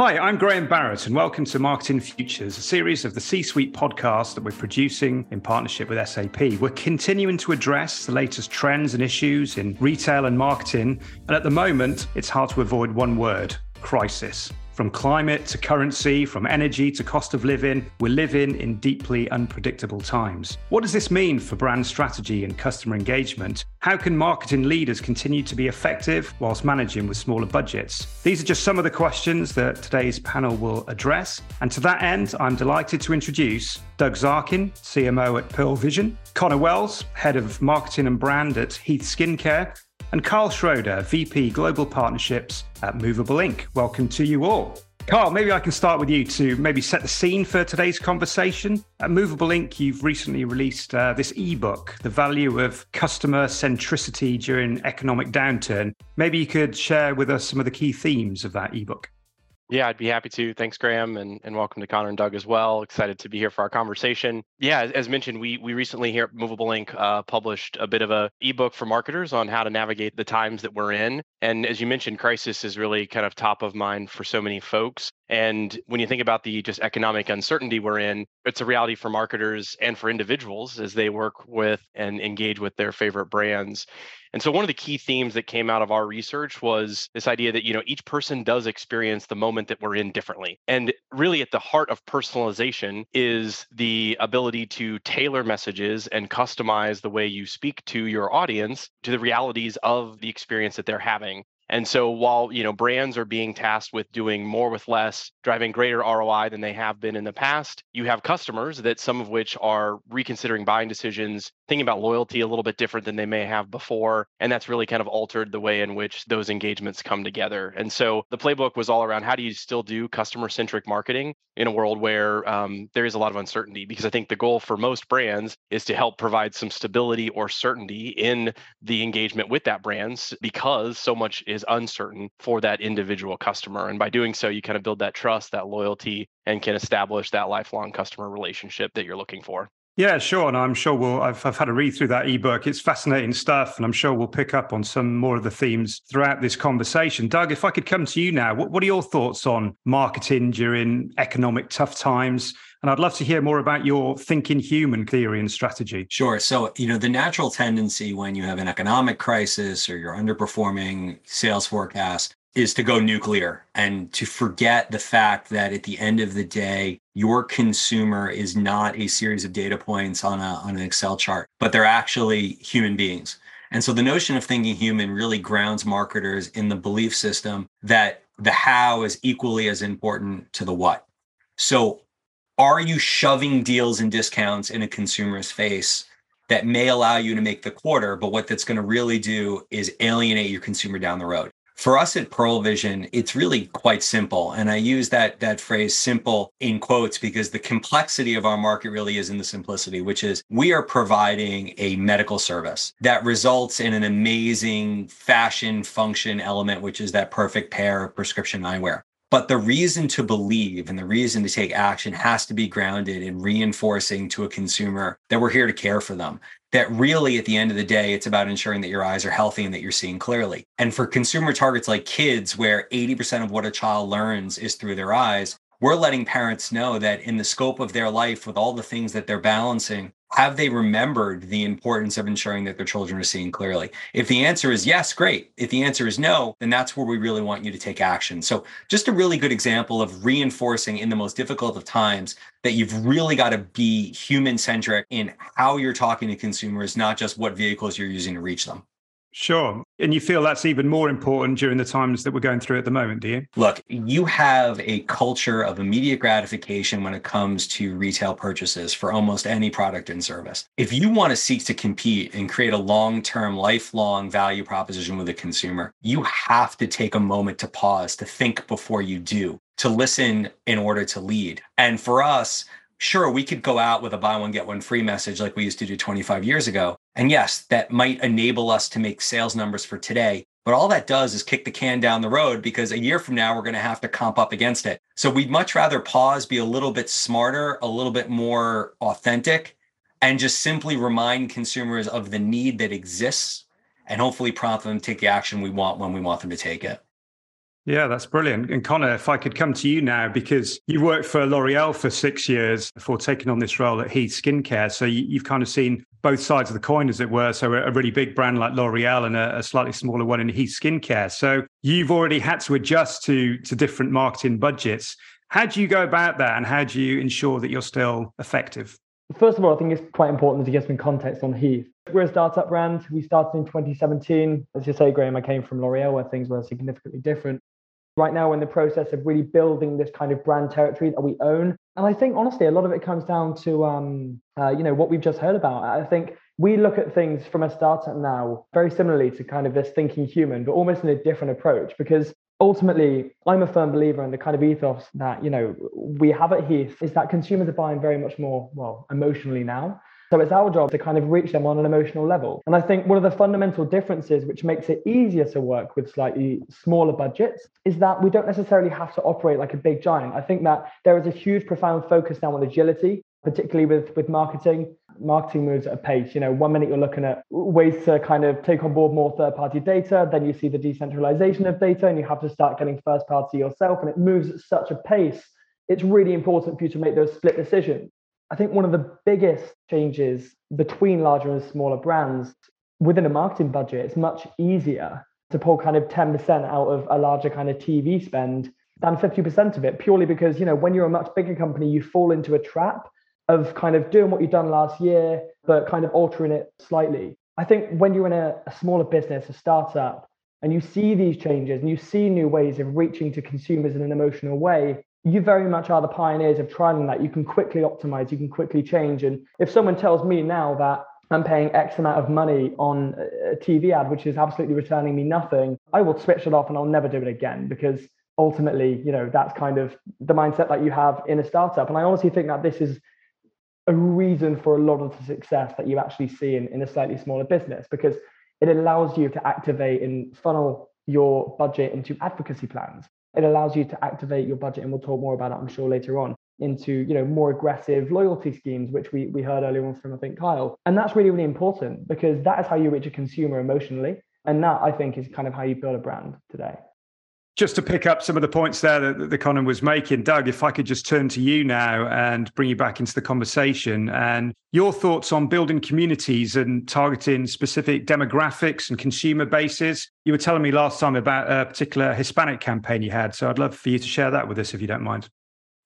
Hi, I'm Graham Barrett, and welcome to Marketing Futures, a series of the C Suite podcast that we're producing in partnership with SAP. We're continuing to address the latest trends and issues in retail and marketing, and at the moment, it's hard to avoid one word crisis. From climate to currency, from energy to cost of living, we're living in deeply unpredictable times. What does this mean for brand strategy and customer engagement? How can marketing leaders continue to be effective whilst managing with smaller budgets? These are just some of the questions that today's panel will address. And to that end, I'm delighted to introduce Doug Zarkin, CMO at Pearle Vision, Connor Wells, Head of Marketing and Brand at Heath Skincare, and Kyle Schroeder, VP Global Partnerships at Movable Ink. Welcome to you all. Kyle, maybe I can start with you to maybe set the scene for today's conversation. At Movable Ink, you've recently released uh, this ebook, The Value of Customer Centricity During Economic Downturn. Maybe you could share with us some of the key themes of that ebook. Yeah, I'd be happy to. Thanks, Graham, and, and welcome to Connor and Doug as well. Excited to be here for our conversation. Yeah, as, as mentioned, we we recently here at Movable Ink uh, published a bit of a ebook for marketers on how to navigate the times that we're in. And as you mentioned, crisis is really kind of top of mind for so many folks. And when you think about the just economic uncertainty we're in, it's a reality for marketers and for individuals as they work with and engage with their favorite brands. And so one of the key themes that came out of our research was this idea that, you know, each person does experience the moment that we're in differently. And really at the heart of personalization is the ability to tailor messages and customize the way you speak to your audience to the realities of the experience that they're having. And so while, you know, brands are being tasked with doing more with less, driving greater ROI than they have been in the past, you have customers that some of which are reconsidering buying decisions, thinking about loyalty a little bit different than they may have before, and that's really kind of altered the way in which those engagements come together. And so the playbook was all around how do you still do customer-centric marketing in a world where um, there is a lot of uncertainty because I think the goal for most brands is to help provide some stability or certainty in the engagement with that brands because so much is uncertain for that individual customer. And by doing so, you kind of build that trust, that loyalty, and can establish that lifelong customer relationship that you're looking for. Yeah, sure. And I'm sure we'll, I've, I've had a read through that ebook. It's fascinating stuff. And I'm sure we'll pick up on some more of the themes throughout this conversation. Doug, if I could come to you now, what, what are your thoughts on marketing during economic tough times? And I'd love to hear more about your thinking human theory and strategy. Sure. So, you know, the natural tendency when you have an economic crisis or you're underperforming sales forecast is to go nuclear and to forget the fact that at the end of the day, your consumer is not a series of data points on, a, on an Excel chart, but they're actually human beings. And so the notion of thinking human really grounds marketers in the belief system that the how is equally as important to the what. So are you shoving deals and discounts in a consumer's face that may allow you to make the quarter, but what that's going to really do is alienate your consumer down the road? For us at Pearle Vision, it's really quite simple. And I use that, that phrase simple in quotes because the complexity of our market really is in the simplicity, which is we are providing a medical service that results in an amazing fashion function element, which is that perfect pair of prescription eyewear. But the reason to believe and the reason to take action has to be grounded in reinforcing to a consumer that we're here to care for them. That really, at the end of the day, it's about ensuring that your eyes are healthy and that you're seeing clearly. And for consumer targets like kids, where 80% of what a child learns is through their eyes, we're letting parents know that in the scope of their life, with all the things that they're balancing, have they remembered the importance of ensuring that their children are seeing clearly? If the answer is yes, great. If the answer is no, then that's where we really want you to take action. So, just a really good example of reinforcing in the most difficult of times that you've really got to be human centric in how you're talking to consumers, not just what vehicles you're using to reach them. Sure. And you feel that's even more important during the times that we're going through at the moment, do you? Look, you have a culture of immediate gratification when it comes to retail purchases for almost any product and service. If you want to seek to compete and create a long term, lifelong value proposition with a consumer, you have to take a moment to pause, to think before you do, to listen in order to lead. And for us, sure, we could go out with a buy one, get one free message like we used to do 25 years ago. And yes, that might enable us to make sales numbers for today. But all that does is kick the can down the road because a year from now, we're going to have to comp up against it. So we'd much rather pause, be a little bit smarter, a little bit more authentic, and just simply remind consumers of the need that exists and hopefully prompt them to take the action we want when we want them to take it. Yeah, that's brilliant. And Connor, if I could come to you now, because you worked for L'Oreal for six years before taking on this role at Heath Skincare. So you, have kind of seen both sides of the coin, as it were. So a really big brand like L'Oreal and a, a slightly smaller one in Heath Skincare. So you've already had to adjust to, to different marketing budgets. How do you go about that and how do you ensure that you're still effective? First of all, I think it's quite important to get some context on Heath. We're a startup brand. We started in 2017. As you say, Graham, I came from L'Oreal where things were significantly different. Right now, we're in the process of really building this kind of brand territory that we own. And I think, honestly, a lot of it comes down to, um, uh, you know, what we've just heard about. I think we look at things from a startup now very similarly to kind of this thinking human, but almost in a different approach because ultimately i'm a firm believer in the kind of ethos that you know we have at heath is that consumers are buying very much more well emotionally now so it's our job to kind of reach them on an emotional level. And I think one of the fundamental differences, which makes it easier to work with slightly smaller budgets, is that we don't necessarily have to operate like a big giant. I think that there is a huge, profound focus now on agility, particularly with, with marketing. Marketing moves at a pace. You know, one minute you're looking at ways to kind of take on board more third party data, then you see the decentralization of data, and you have to start getting first party yourself. And it moves at such a pace. It's really important for you to make those split decisions. I think one of the biggest changes between larger and smaller brands within a marketing budget, it's much easier to pull kind of 10% out of a larger kind of TV spend than 50% of it, purely because, you know, when you're a much bigger company, you fall into a trap of kind of doing what you've done last year, but kind of altering it slightly. I think when you're in a, a smaller business, a startup, and you see these changes and you see new ways of reaching to consumers in an emotional way, you very much are the pioneers of trying that. You can quickly optimize, you can quickly change. And if someone tells me now that I'm paying X amount of money on a TV ad, which is absolutely returning me nothing, I will switch it off and I'll never do it again because ultimately, you know, that's kind of the mindset that you have in a startup. And I honestly think that this is a reason for a lot of the success that you actually see in, in a slightly smaller business because it allows you to activate and funnel your budget into advocacy plans it allows you to activate your budget, and we'll talk more about it, I'm sure, later on, into you know more aggressive loyalty schemes, which we, we heard earlier on from I think Kyle. And that's really, really important because that is how you reach a consumer emotionally. And that I think is kind of how you build a brand today just to pick up some of the points there that, that the Connor was making, Doug, if I could just turn to you now and bring you back into the conversation and your thoughts on building communities and targeting specific demographics and consumer bases. You were telling me last time about a particular Hispanic campaign you had. So I'd love for you to share that with us if you don't mind.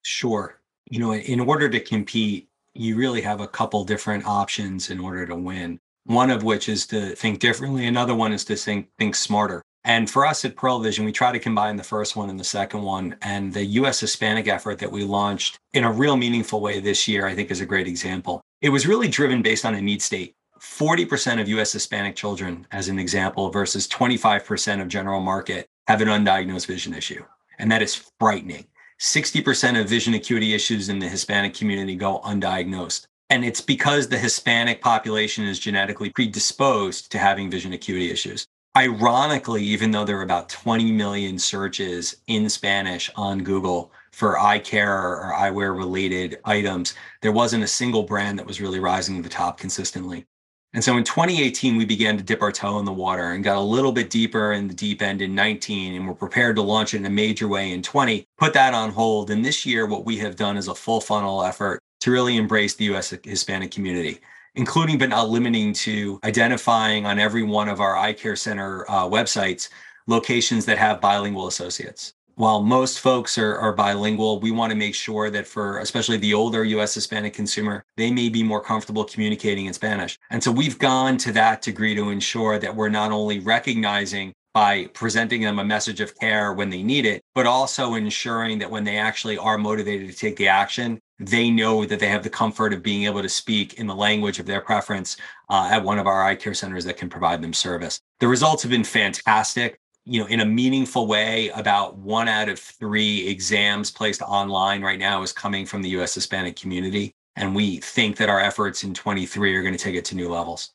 Sure. You know, in order to compete, you really have a couple different options in order to win. One of which is to think differently. Another one is to think think smarter. And for us at Pearle Vision, we try to combine the first one and the second one. And the US Hispanic effort that we launched in a real meaningful way this year, I think is a great example. It was really driven based on a need state. 40% of US Hispanic children, as an example, versus 25% of general market have an undiagnosed vision issue. And that is frightening. 60% of vision acuity issues in the Hispanic community go undiagnosed. And it's because the Hispanic population is genetically predisposed to having vision acuity issues. Ironically, even though there are about 20 million searches in Spanish on Google for eye care or eyewear related items, there wasn't a single brand that was really rising to the top consistently. And so in 2018, we began to dip our toe in the water and got a little bit deeper in the deep end in 19, and we're prepared to launch it in a major way in 20, put that on hold. And this year, what we have done is a full funnel effort to really embrace the US Hispanic community including but not limiting to identifying on every one of our eye care center uh, websites locations that have bilingual associates. While most folks are, are bilingual, we want to make sure that for especially the older US Hispanic consumer, they may be more comfortable communicating in Spanish. And so we've gone to that degree to ensure that we're not only recognizing by presenting them a message of care when they need it, but also ensuring that when they actually are motivated to take the action, they know that they have the comfort of being able to speak in the language of their preference uh, at one of our eye care centers that can provide them service. The results have been fantastic. You know, in a meaningful way, about one out of three exams placed online right now is coming from the US Hispanic community. And we think that our efforts in 23 are going to take it to new levels.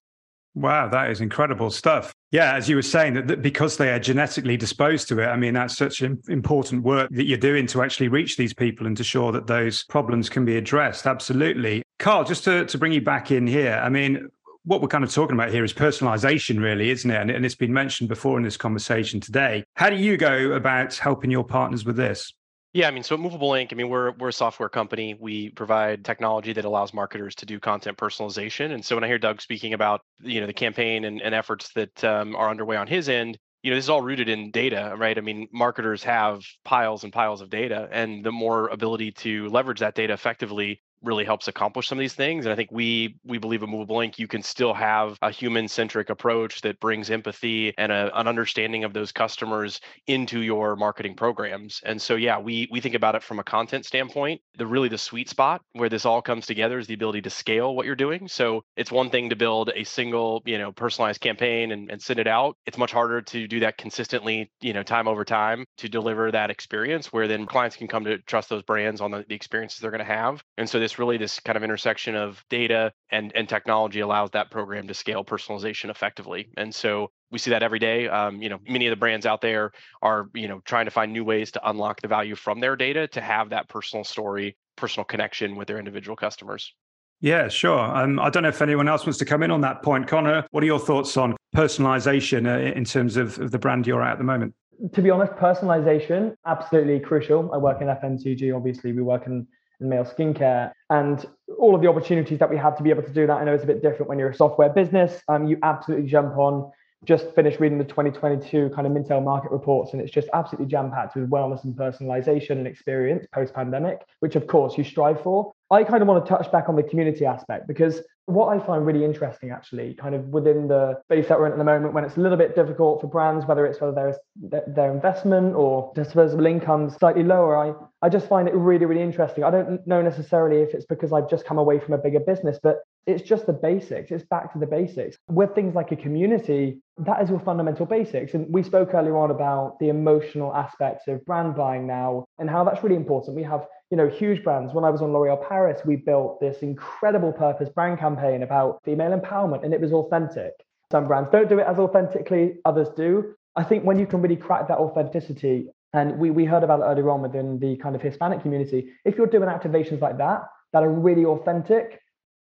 Wow, that is incredible stuff. Yeah, as you were saying, that, that, because they are genetically disposed to it, I mean, that's such important work that you're doing to actually reach these people and to show that those problems can be addressed. Absolutely. Kyle, just to, to bring you back in here, I mean, what we're kind of talking about here is personalization, really, isn't it? And, and it's been mentioned before in this conversation today. How do you go about helping your partners with this? Yeah, I mean, so at Movable Ink, I mean, we're we're a software company. We provide technology that allows marketers to do content personalization. And so when I hear Doug speaking about you know the campaign and, and efforts that um, are underway on his end, you know, this is all rooted in data, right? I mean, marketers have piles and piles of data, and the more ability to leverage that data effectively really helps accomplish some of these things. And I think we we believe at Movable Ink you can still have a human centric approach that brings empathy and a, an understanding of those customers into your marketing programs. And so yeah, we we think about it from a content standpoint. The really the sweet spot where this all comes together is the ability to scale what you're doing. So it's one thing to build a single you know personalized campaign and, and send it out. It's much harder to do that consistently, you know, time over time to deliver that experience where then clients can come to trust those brands on the, the experiences they're going to have. And so this this really this kind of intersection of data and and technology allows that program to scale personalization effectively and so we see that every day um, you know many of the brands out there are you know trying to find new ways to unlock the value from their data to have that personal story personal connection with their individual customers yeah, sure. Um, I don't know if anyone else wants to come in on that point. Connor, what are your thoughts on personalization uh, in terms of, of the brand you're at at the moment? To be honest, personalization absolutely crucial. I work in FMCG. Obviously, we work in and male skincare and all of the opportunities that we have to be able to do that. I know it's a bit different when you're a software business. Um, you absolutely jump on. Just finished reading the 2022 kind of Mintel market reports, and it's just absolutely jam packed with wellness and personalization and experience post pandemic, which of course you strive for. I kind of want to touch back on the community aspect because what I find really interesting, actually, kind of within the space that we're in at the moment, when it's a little bit difficult for brands, whether it's whether there's their investment or disposable income slightly lower, I I just find it really really interesting. I don't know necessarily if it's because I've just come away from a bigger business, but it's just the basics. It's back to the basics. With things like a community, that is your fundamental basics. And we spoke earlier on about the emotional aspects of brand buying now and how that's really important. We have you know, huge brands. When I was on L'Oreal Paris, we built this incredible purpose brand campaign about female empowerment, and it was authentic. Some brands don't do it as authentically, others do. I think when you can really crack that authenticity, and we, we heard about it earlier on within the kind of Hispanic community, if you're doing activations like that, that are really authentic,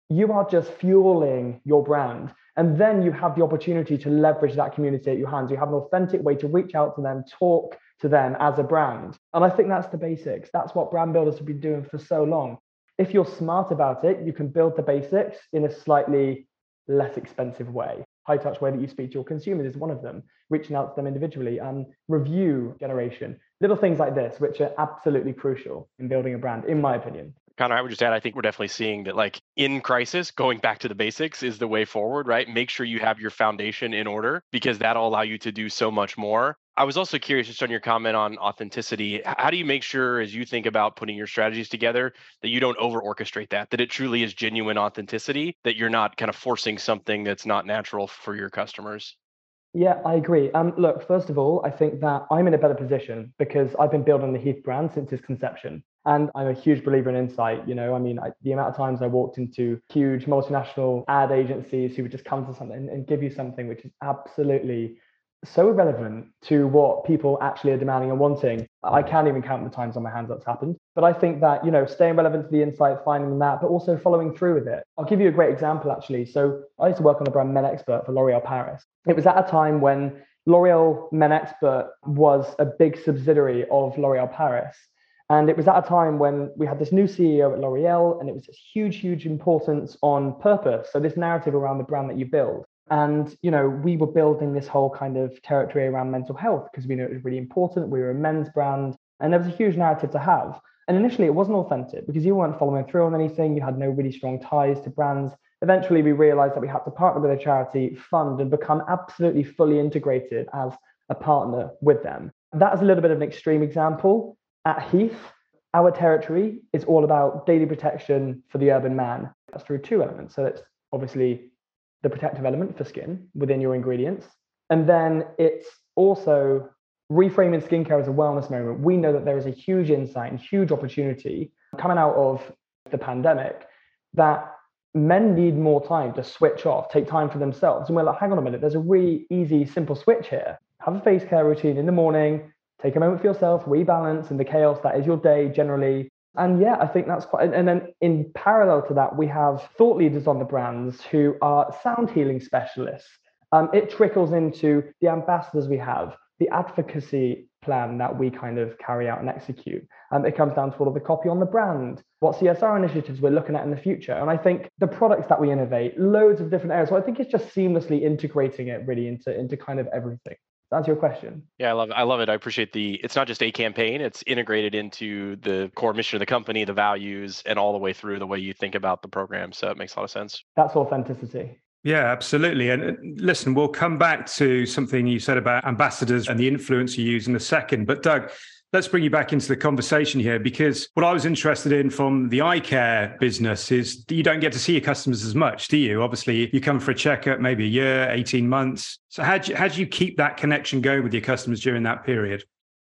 you are just fueling your brand. And then you have the opportunity to leverage that community at your hands. You have an authentic way to reach out to them, talk, to them as a brand. And I think that's the basics. That's what brand builders have been doing for so long. If you're smart about it, you can build the basics in a slightly less expensive way. High touch way that you speak to your consumers is one of them, reaching out to them individually and review generation, little things like this, which are absolutely crucial in building a brand, in my opinion. Connor, I would just add, I think we're definitely seeing that, like in crisis, going back to the basics is the way forward, right? Make sure you have your foundation in order because that'll allow you to do so much more. I was also curious just on your comment on authenticity. How do you make sure, as you think about putting your strategies together, that you don't over orchestrate that, that it truly is genuine authenticity, that you're not kind of forcing something that's not natural for your customers? Yeah, I agree. Um, look, first of all, I think that I'm in a better position because I've been building the Heath brand since its conception. And I'm a huge believer in insight. You know, I mean, I, the amount of times I walked into huge multinational ad agencies who would just come to something and, and give you something which is absolutely so irrelevant to what people actually are demanding and wanting. I can't even count the times on my hands that's happened. But I think that, you know, staying relevant to the insight, finding that, but also following through with it. I'll give you a great example, actually. So I used to work on the brand Men Expert for L'Oreal Paris. It was at a time when L'Oreal Men Expert was a big subsidiary of L'Oreal Paris. And it was at a time when we had this new CEO at L'Oreal, and it was this huge, huge importance on purpose. So, this narrative around the brand that you build. And, you know, we were building this whole kind of territory around mental health because we knew it was really important. We were a men's brand, and there was a huge narrative to have. And initially, it wasn't authentic because you weren't following through on anything. You had no really strong ties to brands. Eventually, we realized that we had to partner with a charity, fund, and become absolutely fully integrated as a partner with them. That is a little bit of an extreme example, at Heath, our territory is all about daily protection for the urban man. That's through two elements. So it's obviously the protective element for skin within your ingredients. And then it's also reframing skincare as a wellness moment. We know that there is a huge insight and huge opportunity coming out of the pandemic that men need more time to switch off, take time for themselves. And we're like, hang on a minute, there's a really easy, simple switch here. Have a face care routine in the morning, take a moment for yourself, rebalance in the chaos that is your day generally. And yeah, I think that's quite. And then in parallel to that, we have thought leaders on the brands who are sound healing specialists. Um, it trickles into the ambassadors we have, the advocacy plan that we kind of carry out and execute. Um, it comes down to all of the copy on the brand, what CSR initiatives we're looking at in the future. And I think the products that we innovate, loads of different areas. So I think it's just seamlessly integrating it really into, into kind of everything. That's your question. Yeah, I love it. I love it. I appreciate the it's not just a campaign, it's integrated into the core mission of the company, the values, and all the way through the way you think about the program. So it makes a lot of sense. That's authenticity. Yeah, absolutely. And uh, listen, we'll come back to something you said about ambassadors and the influence you use in a second. But Doug, let's bring you back into the conversation here because what I was interested in from the eye care business is you don't get to see your customers as much, do you? Obviously, you come for a checkup maybe a year, 18 months. So how do you, how do you keep that connection going with your customers during that period?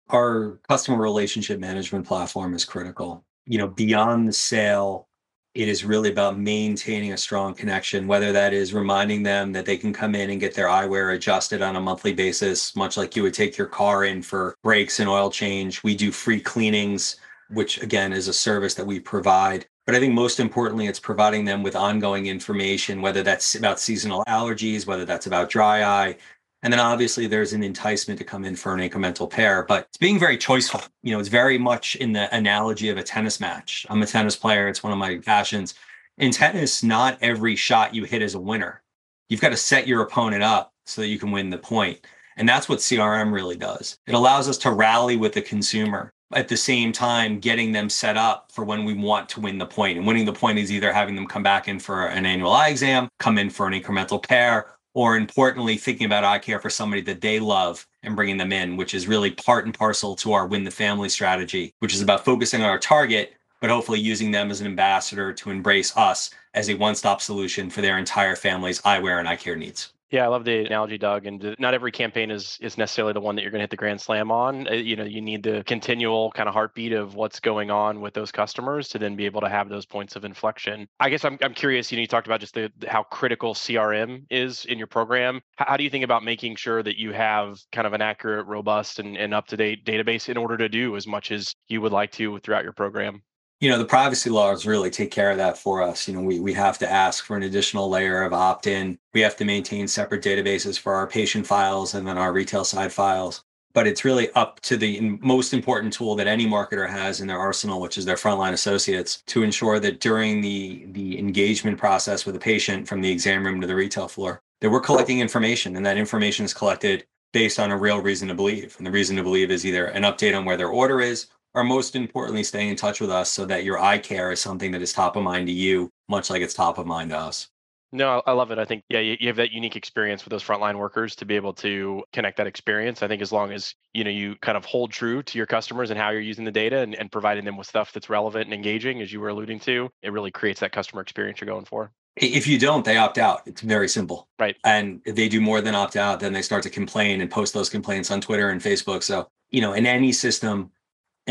Our customer relationship management platform is critical. You know, beyond the sale, it is really about maintaining a strong connection, whether that is reminding them that they can come in and get their eyewear adjusted on a monthly basis, much like you would take your car in for brakes and oil change. We do free cleanings, which again is a service that we provide. But I think most importantly, it's providing them with ongoing information, whether that's about seasonal allergies, whether that's about dry eye, and then obviously there's an enticement to come in for an incremental pair, but it's being very choiceful. You know, it's very much in the analogy of a tennis match. I'm a tennis player, it's one of my passions. In tennis, not every shot you hit is a winner. You've got to set your opponent up so that you can win the point. And that's what CRM really does. It allows us to rally with the consumer at the same time getting them set up for when we want to win the point. And winning the point is either having them come back in for an annual eye exam, come in for an incremental pair, or importantly, thinking about eye care for somebody that they love and bringing them in, which is really part and parcel to our win the family strategy, which is about focusing on our target, but hopefully using them as an ambassador to embrace us as a one stop solution for their entire family's eyewear and eye care needs. Yeah, I love the analogy, Doug. And not every campaign is is necessarily the one that you're going to hit the grand slam on. Uh, you know, you need the continual kind of heartbeat of what's going on with those customers to then be able to have those points of inflection. I guess I'm I'm curious. You know, you talked about just the how critical CRM is in your program. How, how do you think about making sure that you have kind of an accurate, robust, and, and up to date database in order to do as much as you would like to throughout your program? You know the privacy laws really take care of that for us. You know we, we have to ask for an additional layer of opt-in. We have to maintain separate databases for our patient files and then our retail side files. But it's really up to the most important tool that any marketer has in their arsenal which is their frontline associates to ensure that during the the engagement process with a patient from the exam room to the retail floor that we're collecting information and that information is collected based on a real reason to believe. And the reason to believe is either an update on where their order is or most importantly, stay in touch with us so that your eye care is something that is top of mind to you, much like it's top of mind to us. No, I love it. I think, yeah, you, have that unique experience with those frontline workers to be able to connect that experience. I think as long as, you know, you kind of hold true to your customers and how you're using the data and, and providing them with stuff that's relevant and engaging, as you were alluding to, it really creates that customer experience you're going for. If you don't, they opt out. It's very simple. Right. And if they do more than opt out, then they start to complain and post those complaints on Twitter and Facebook. So, you know, in any system,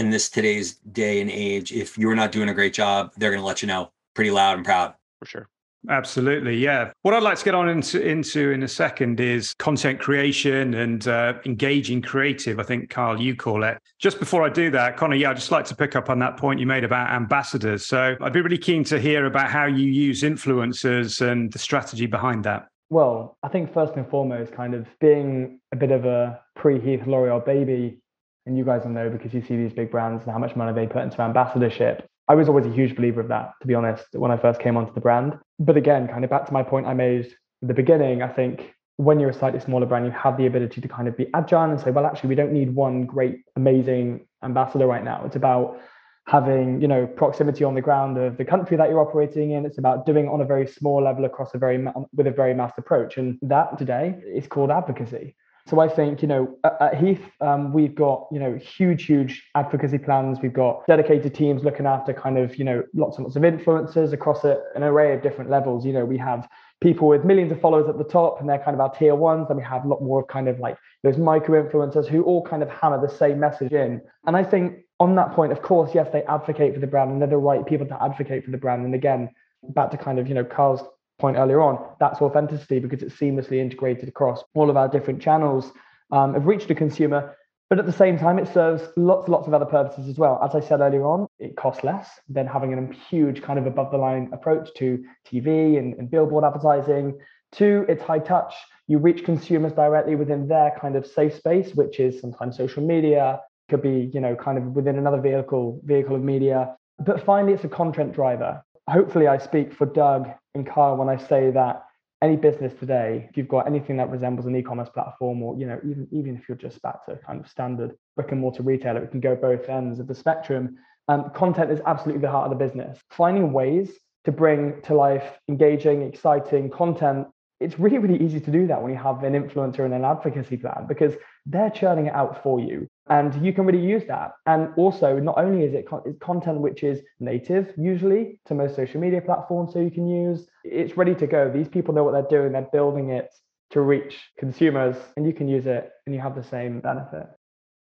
in this today's day and age, if you're not doing a great job, they're going to let you know pretty loud and proud. For sure. Absolutely, yeah. What I'd like to get on into, into in a second is content creation and uh, engaging creative. I think, Kyle, you call it. Just before I do that, Connor, yeah, I'd just like to pick up on that point you made about ambassadors. So I'd be really keen to hear about how you use influencers and the strategy behind that. Well, I think first and foremost, kind of being a bit of a pre Heath L'Oreal baby and you guys will know because you see these big brands and how much money they put into ambassadorship. I was always a huge believer of that, to be honest, when I first came onto the brand. But again, kind of back to my point I made at the beginning, I think when you're a slightly smaller brand, you have the ability to kind of be agile and say, well, actually, we don't need one great, amazing ambassador right now. It's about having, you know, proximity on the ground of the country that you're operating in. It's about doing it on a very small level across a very with a very mass approach, and that today is called advocacy. So I think, you know, at, at Heath, um, we've got, you know, huge, huge advocacy plans. We've got dedicated teams looking after kind of, you know, lots and lots of influencers across a, an array of different levels. You know, we have people with millions of followers at the top and they're kind of our tier ones. Then we have a lot more of kind of like those micro influencers who all kind of hammer the same message in. And I think on that point, of course, yes, they advocate for the brand and they're the right people to advocate for the brand. And again, back to kind of, you know, Kyle's point earlier on, that's authenticity because it's seamlessly integrated across all of our different channels um, of reach to consumer. But at the same time, it serves lots lots of other purposes as well. As I said earlier on, it costs less than having a huge kind of above the line approach to TV and, and billboard advertising. Two, it's high touch. You reach consumers directly within their kind of safe space, which is sometimes social media, could be, you know, kind of within another vehicle, vehicle of media. But finally, it's a content driver. Hopefully, I speak for Doug and Kyle when I say that any business today, if you've got anything that resembles an e-commerce platform, or you know, even even if you're just back to kind of standard brick and mortar retailer, it can go both ends of the spectrum. Um, content is absolutely the heart of the business. Finding ways to bring to life engaging, exciting content it's really, really easy to do that when you have an influencer and an advocacy plan because they're churning it out for you and you can really use that. And also, not only is it it's content which is native usually to most social media platforms, so you can use it's ready to go. These people know what they're doing, they're building it to reach consumers, and you can use it and you have the same benefit.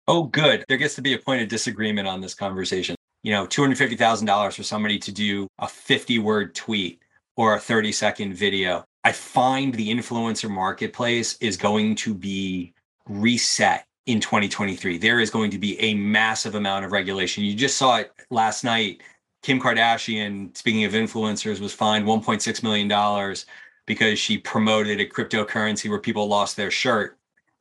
Oh, good. There gets to be a point of disagreement on this conversation. You know, $250,000 for somebody to do a 50 word tweet or a 30 second video I find the influencer marketplace is going to be reset in 2023. There is going to be a massive amount of regulation. You just saw it last night. Kim Kardashian, speaking of influencers, was fined $1.6 million because she promoted a cryptocurrency where people lost their shirt.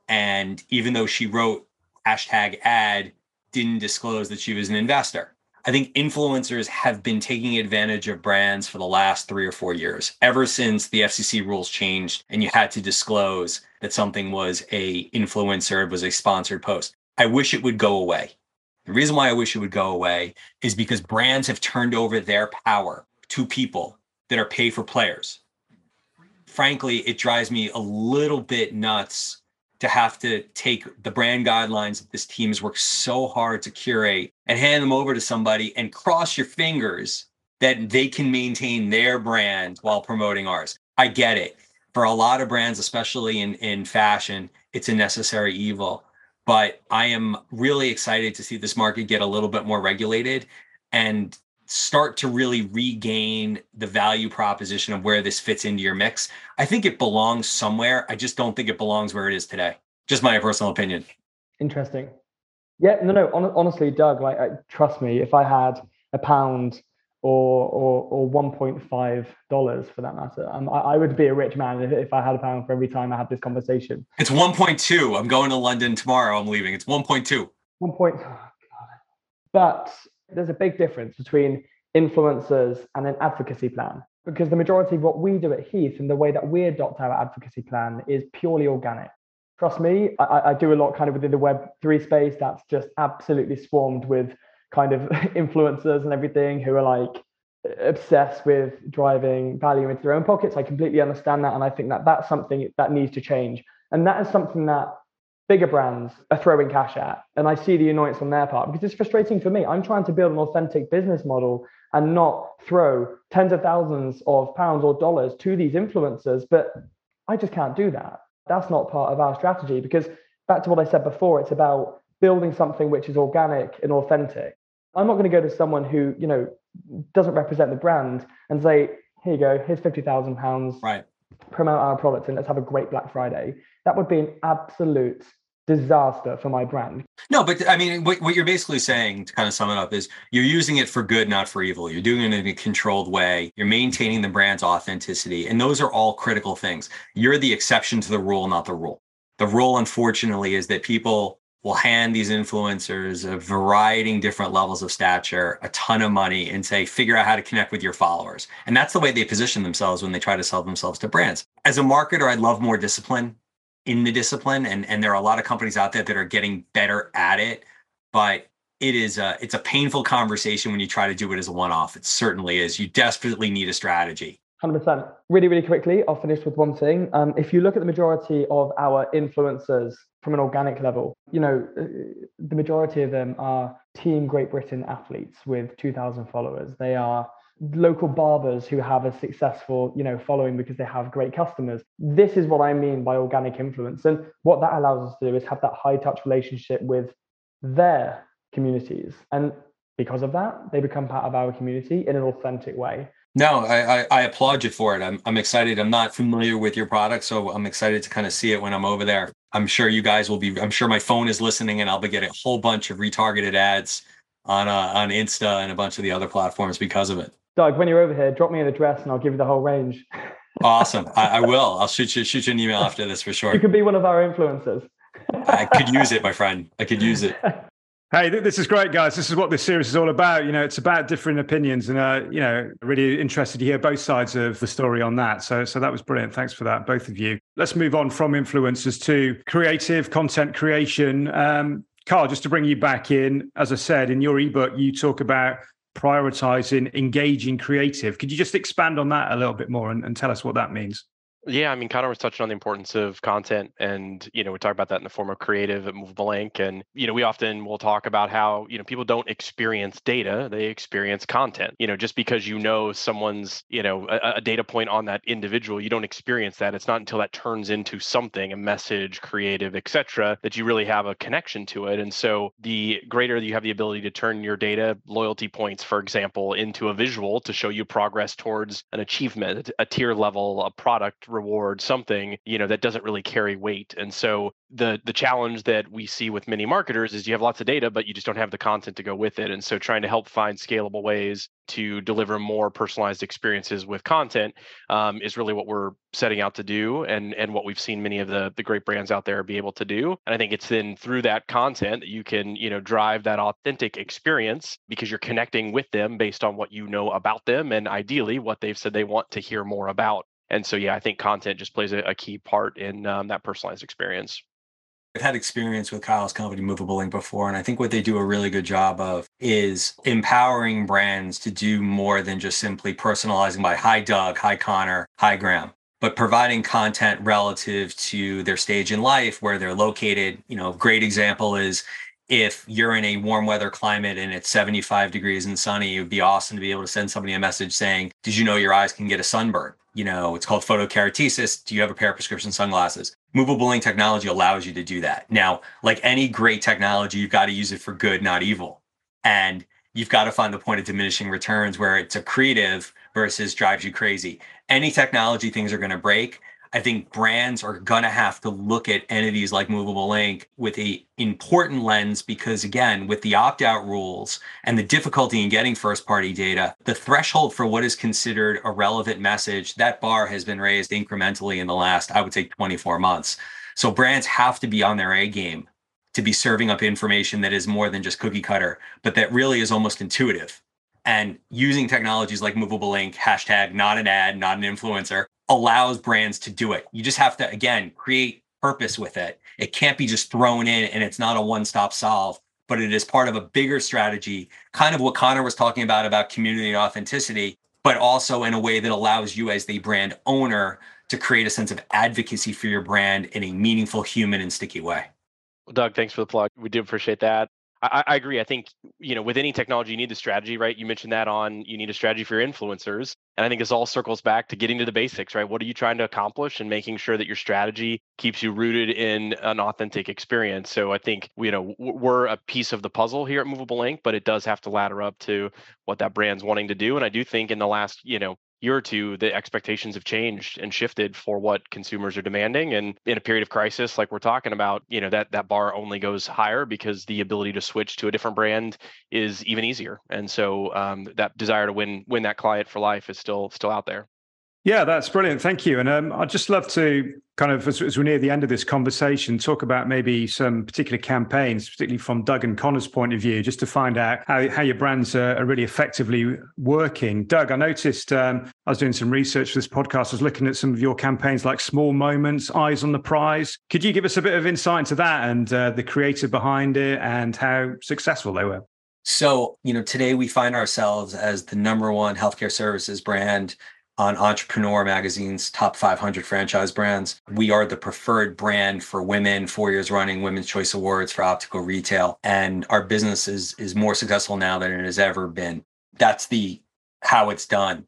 And even though she wrote hashtag ad, didn't disclose that she was an investor. I think influencers have been taking advantage of brands for the last three or four years, ever since the FCC rules changed and you had to disclose that something was a influencer, it was a sponsored post. I wish it would go away. The reason why I wish it would go away is because brands have turned over their power to people that are pay for players. Frankly, it drives me a little bit nuts to have to take the brand guidelines that this team has worked so hard to curate and hand them over to somebody and cross your fingers that they can maintain their brand while promoting ours. I get it. For a lot of brands, especially in, in fashion, it's a necessary evil. But I am really excited to see this market get a little bit more regulated and start to really regain the value proposition of where this fits into your mix. I think it belongs somewhere. I just don't think it belongs where it is today. Just my personal opinion. Interesting. Yeah, no, no. On, honestly, Doug, like, I, trust me, if I had a pound or or or one point five dollars for that matter, um, I, I, would be a rich man if, if I had a pound for every time I had this conversation. It's one point two. I'm going to London tomorrow. I'm leaving. It's one point two. One point. Oh, but there's a big difference between influencers and an advocacy plan because the majority of what we do at Heath and the way that we adopt our advocacy plan is purely organic. Trust me, I, I do a lot kind of within the Web3 space that's just absolutely swarmed with kind of influencers and everything who are like obsessed with driving value into their own pockets. I completely understand that. And I think that that's something that needs to change. And that is something that bigger brands are throwing cash at. And I see the annoyance on their part because it's frustrating for me. I'm trying to build an authentic business model and not throw tens of thousands of pounds or dollars to these influencers. But I just can't do that. That's not part of our strategy because back to what I said before, it's about building something which is organic and authentic. I'm not going to go to someone who, you know, doesn't represent the brand and say, here you go, here's fifty thousand pounds. Right. Promote our product and let's have a great Black Friday. That would be an absolute disaster for my brand. No, but I mean, what, what, you're basically saying to kind of sum it up is you're using it for good, not for evil. You're doing it in a controlled way. You're maintaining the brand's authenticity. And those are all critical things. You're the exception to the rule, not the rule. The rule, unfortunately, is that people will hand these influencers of different levels of stature, a ton of money, and say, figure out how to connect with your followers. And that's the way they position themselves when they try to sell themselves to brands. As a marketer, I'd love more discipline in the discipline and and there are a lot of companies out there that are getting better at it but it is a it's a painful conversation when you try to do it as a one-off. It certainly is. You desperately need a strategy. 100% really really quickly i'll finish with one thing. Um, if you look at the majority of our influencers from an organic level you know uh, the majority of them are team great britain athletes with 2000 followers. They are local barbers who have a successful you know following because they have great customers this is what i mean by organic influence and what that allows us to do is have that high touch relationship with their communities and because of that they become part of our community in an authentic way No, I, I, I, applaud you for it. I'm, I'm excited. I'm not familiar with your product, so I'm excited to kind of see it when I'm over there. I'm sure you guys will be. I'm sure my phone is listening, and I'll be getting a whole bunch of retargeted ads on uh, on Insta and a bunch of the other platforms because of it. Doug, when you're over here, drop me an address, and I'll give you the whole range. awesome. I, I, will. I'll shoot you shoot you an email after this for sure. You could be one of our influencers. I could use it, my friend. I could use it. Hey, this is great, guys. This is what this series is all about. You know, it's about different opinions, and uh, you know, really interested to hear both sides of the story on that. So, so that was brilliant. Thanks for that, both of you. Let's move on from influencers to creative content creation. Um, Kyle, just to bring you back in, as I said in your ebook, you talk about prioritizing engaging creative. Could you just expand on that a little bit more and, and tell us what that means? Yeah, I mean, Connor was touching on the importance of content, and you know, we talk about that in the form of creative at Movable Ink, and you know, we often will talk about how you know people don't experience data; they experience content. You know, just because you know someone's you know a, a data point on that individual, you don't experience that. It's not until that turns into something, a message, creative, etc., that you really have a connection to it. And so, the greater you have the ability to turn your data, loyalty points, for example, into a visual to show you progress towards an achievement, a tier level, a product reward something you know that doesn't really carry weight. And so the the challenge that we see with many marketers is you have lots of data but you just don't have the content to go with it. And so trying to help find scalable ways to deliver more personalized experiences with content um, is really what we're setting out to do and and what we've seen many of the the great brands out there be able to do. And i think it's then through that content that you can you know drive that authentic experience because you're connecting with them based on what you know about them and ideally what they've said they want to hear more about and so yeah i think content just plays a, a key part in um, that personalized experience I've had experience with Kyle's company, Movable Ink, before, and I think what they do a really good job of is empowering brands to do more than just simply personalizing by hi Doug, hi Connor, hi Graham, but providing content relative to their stage in life, where they're located. You know, great example is if you're in a warm weather climate and it's 75 degrees and sunny, it would be awesome to be able to send somebody a message saying, Did you know your eyes can get a sunburn? You know, it's called photokeratosis. Do you have a pair of prescription sunglasses? Movable ink technology allows you to do that. Now, like any great technology, you've got to use it for good, not evil. And you've got to find the point of diminishing returns where it's accretive versus drives you crazy. Any technology things are going to break. I think brands are going to have to look at entities like Movable Ink with a important lens because again, with the opt-out rules and the difficulty in getting first-party data, the threshold for what is considered a relevant message, that bar has been raised incrementally in the last, I would say 24 months. So brands have to be on their A game to be serving up information that is more than just cookie cutter, but that really is almost intuitive. And using technologies like Movable Ink, hashtag not an ad, not an influencer, allows brands to do it. You just have to, again, create purpose with it. It can't be just thrown in and it's not a one stop solve, but it is part of a bigger strategy, kind of what Connor was talking about, about community and authenticity, but also in a way that allows you as the brand owner to create a sense of advocacy for your brand in a meaningful, human, and sticky way. Well, Doug, thanks for the plug. We do appreciate that. I, I, agree. I think you know with any technology, you need the strategy, right? You mentioned that on you need a strategy for your influencers, and I think this all circles back to getting to the basics, right? What are you trying to accomplish, and making sure that your strategy keeps you rooted in an authentic experience. So I think you know we're a piece of the puzzle here at Movable Ink, but it does have to ladder up to what that brand's wanting to do. And I do think in the last you know year or two, the expectations have changed and shifted for what consumers are demanding. And in a period of crisis, like we're talking about, you know, that that bar only goes higher because the ability to switch to a different brand is even easier. And so um, that desire to win win that client for life is still still out there. Yeah, that's brilliant. Thank you. And um, I'd just love to kind of, as, as, we're near the end of this conversation, talk about maybe some particular campaigns, particularly from Doug and Connor's point of view, just to find out how, how your brands are, are really effectively working. Doug, I noticed um, I was doing some research for this podcast. I was looking at some of your campaigns like Small Moments, Eyes on the Prize. Could you give us a bit of insight into that and uh, the creative behind it and how successful they were? So, you know, today we find ourselves as the number one healthcare services brand on Entrepreneur Magazine's top 500 franchise brands. We are the preferred brand for women, four years running Women's Choice Awards for optical retail. And our business is, is more successful now than it has ever been. That's the how it's done.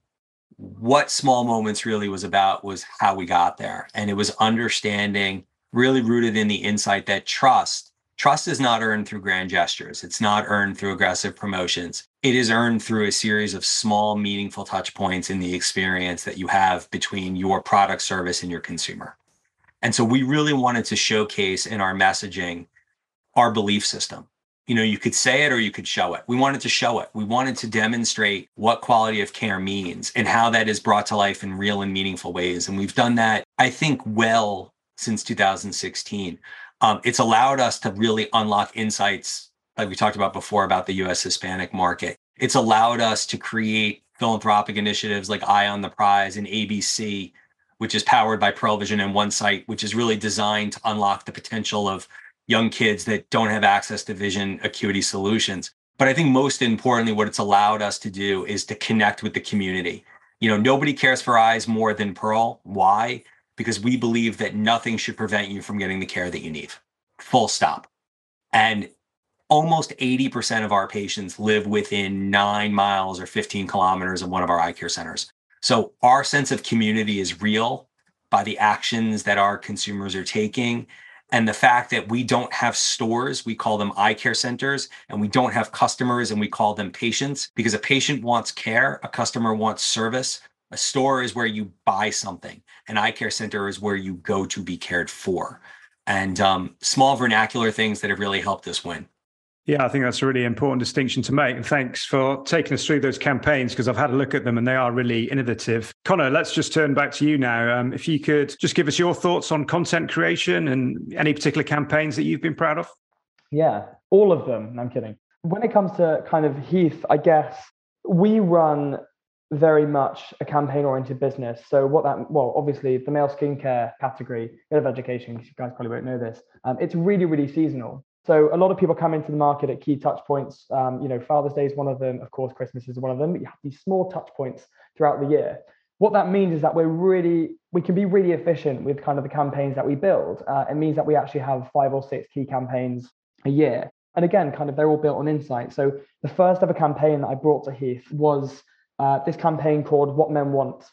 What small moments really was about was how we got there. And it was understanding, really rooted in the insight that trust Trust is not earned through grand gestures. It's not earned through aggressive promotions. It is earned through a series of small, meaningful touch points in the experience that you have between your product service and your consumer. And so we really wanted to showcase in our messaging our belief system. You know, you could say it or you could show it. We wanted to show it. We wanted to demonstrate what quality of care means and how that is brought to life in real and meaningful ways. And we've done that, I think, well since 2016 um, it's allowed us to really unlock insights like we talked about before about the US Hispanic market. It's allowed us to create philanthropic initiatives like Eye on the Prize and ABC, which is powered by Pearle Vision and OneSight, which is really designed to unlock the potential of young kids that don't have access to vision acuity solutions. But I think most importantly, what it's allowed us to do is to connect with the community. You know, nobody cares for eyes more than Pearle. Why? Because we believe that nothing should prevent you from getting the care that you need. Full stop. And almost 80% of our patients live within nine miles or 15 kilometers of one of our eye care centers. So our sense of community is real by the actions that our consumers are taking. And the fact that we don't have stores, we call them eye care centers, and we don't have customers and we call them patients because a patient wants care, a customer wants service, a store is where you buy something. An eye care center is where you go to be cared for. And um, small vernacular things that have really helped us win. Yeah, I think that's a really important distinction to make. And thanks for taking us through those campaigns because I've had a look at them and they are really innovative. Connor, let's just turn back to you now. Um, if you could just give us your thoughts on content creation and any particular campaigns that you've been proud of. Yeah, all of them. I'm kidding. When it comes to kind of Heath, I guess we run very much a campaign oriented business. So what that well, obviously the male skincare category, bit of education, you guys probably won't know this. Um, it's really, really seasonal. So a lot of people come into the market at key touch points. Um, you know, Father's Day is one of them. Of course, Christmas is one of them. But you have these small touch points throughout the year. What that means is that we're really we can be really efficient with kind of the campaigns that we build. Uh, it means that we actually have five or six key campaigns a year. And again, kind of they're all built on insight. So the first ever campaign that I brought to Heath was uh, this campaign called What Men Want.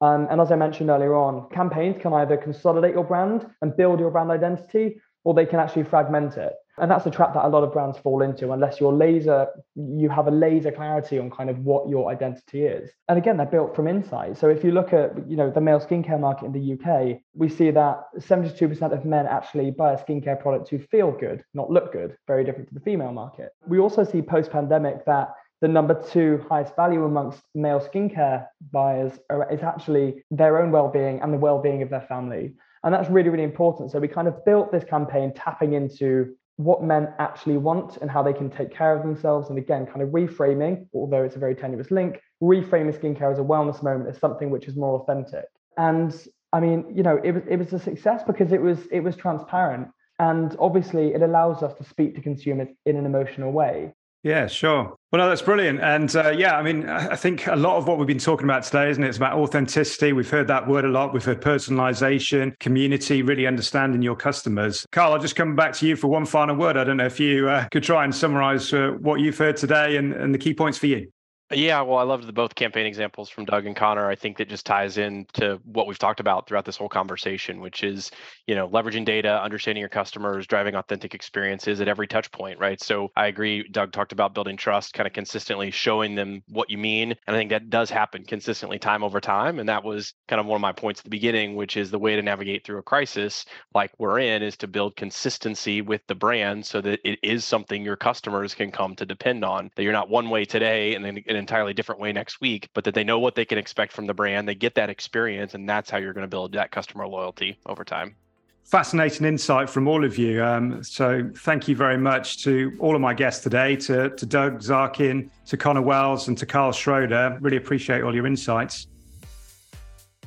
Um, and as I mentioned earlier on, campaigns can either consolidate your brand and build your brand identity, or they can actually fragment it. And that's a trap that a lot of brands fall into unless you're laser, you have a laser clarity on kind of what your identity is. And again, they're built from insight. So if you look at, you know, the male skincare market in the UK, we see that 72% of men actually buy a skincare product to feel good, not look good, very different to the female market. We also see post-pandemic that the number two highest value amongst male skincare buyers is actually their own well-being and the well-being of their family. And that's really really important. So we kind of built this campaign tapping into what men actually want and how they can take care of themselves. And again kind of reframing although it's a very tenuous link reframing skincare as a wellness moment as something which is more authentic. And i mean you know it was it was a success because it was it was transparent. And obviously it allows us to speak to consumers in an emotional way yeah, sure. Well, no, that's brilliant. And uh, yeah, I mean, I think a lot of what we've been talking about today, isn't it? It's about authenticity. We've heard that word a lot. We've heard personalization, community, really understanding your customers. Kyle, I'll just come back to you for one final word. I don't know if you uh, could try and summarize uh, what you've heard today and, and the key points for you. Yeah, well, I loved the both campaign examples from Doug and Connor. I think that just ties in to what we've talked about throughout this whole conversation, which is, you know, leveraging data, understanding your customers, driving authentic experiences at every touch point, right? So I agree. Doug talked about building trust, kind of consistently showing them what you mean. And I think that does happen consistently time over time. And that was kind of one of my points at the beginning, which is the way to navigate through a crisis like we're in is to build consistency with the brand so that it is something your customers can come to depend on, that you're not one way today and then an entirely different way next week, but that they know what they can expect from the brand. They get that experience, and that's how you're going to build that customer loyalty over time. Fascinating insight from all of you. Um, so, thank you very much to all of my guests today, to, to Doug Zarkin, to Connor Wells, and to Kyle Schroeder. Really appreciate all your insights.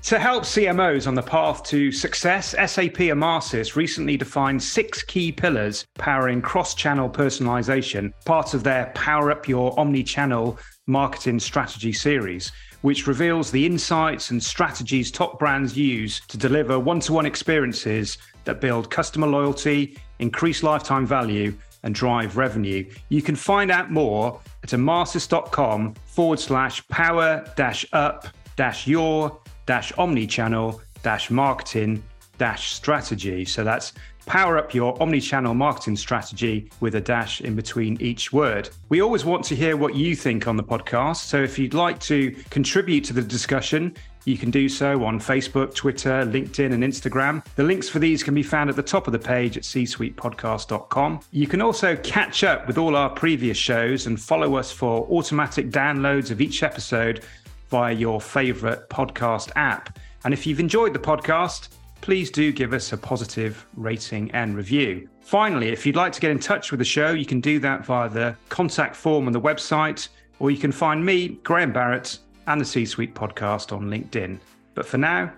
To help CMOs on the path to success, SAP Emarsys recently defined six key pillars powering cross channel personalization, part of their Power Up Your Omni Channel Marketing Strategy series, which reveals the insights and strategies top brands use to deliver one to one experiences that build customer loyalty, increase lifetime value, and drive revenue. You can find out more at emarsys.com forward slash power dash up dash your dash omnichannel dash marketing dash strategy. So that's power up your omni-channel marketing strategy with a dash in between each word. We always want to hear what you think on the podcast. So if you'd like to contribute to the discussion, you can do so on Facebook, Twitter, LinkedIn, and Instagram. The links for these can be found at the top of the page at csuitepodcast.com. You can also catch up with all our previous shows and follow us for automatic downloads of each episode via your favorite podcast app. And if you've enjoyed the podcast, please do give us a positive rating and review. Finally, if you'd like to get in touch with the show, you can do that via the contact form on the website, or you can find me, Graham Barrett, and the C Suite podcast on LinkedIn. But for now,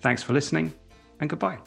thanks for listening and goodbye.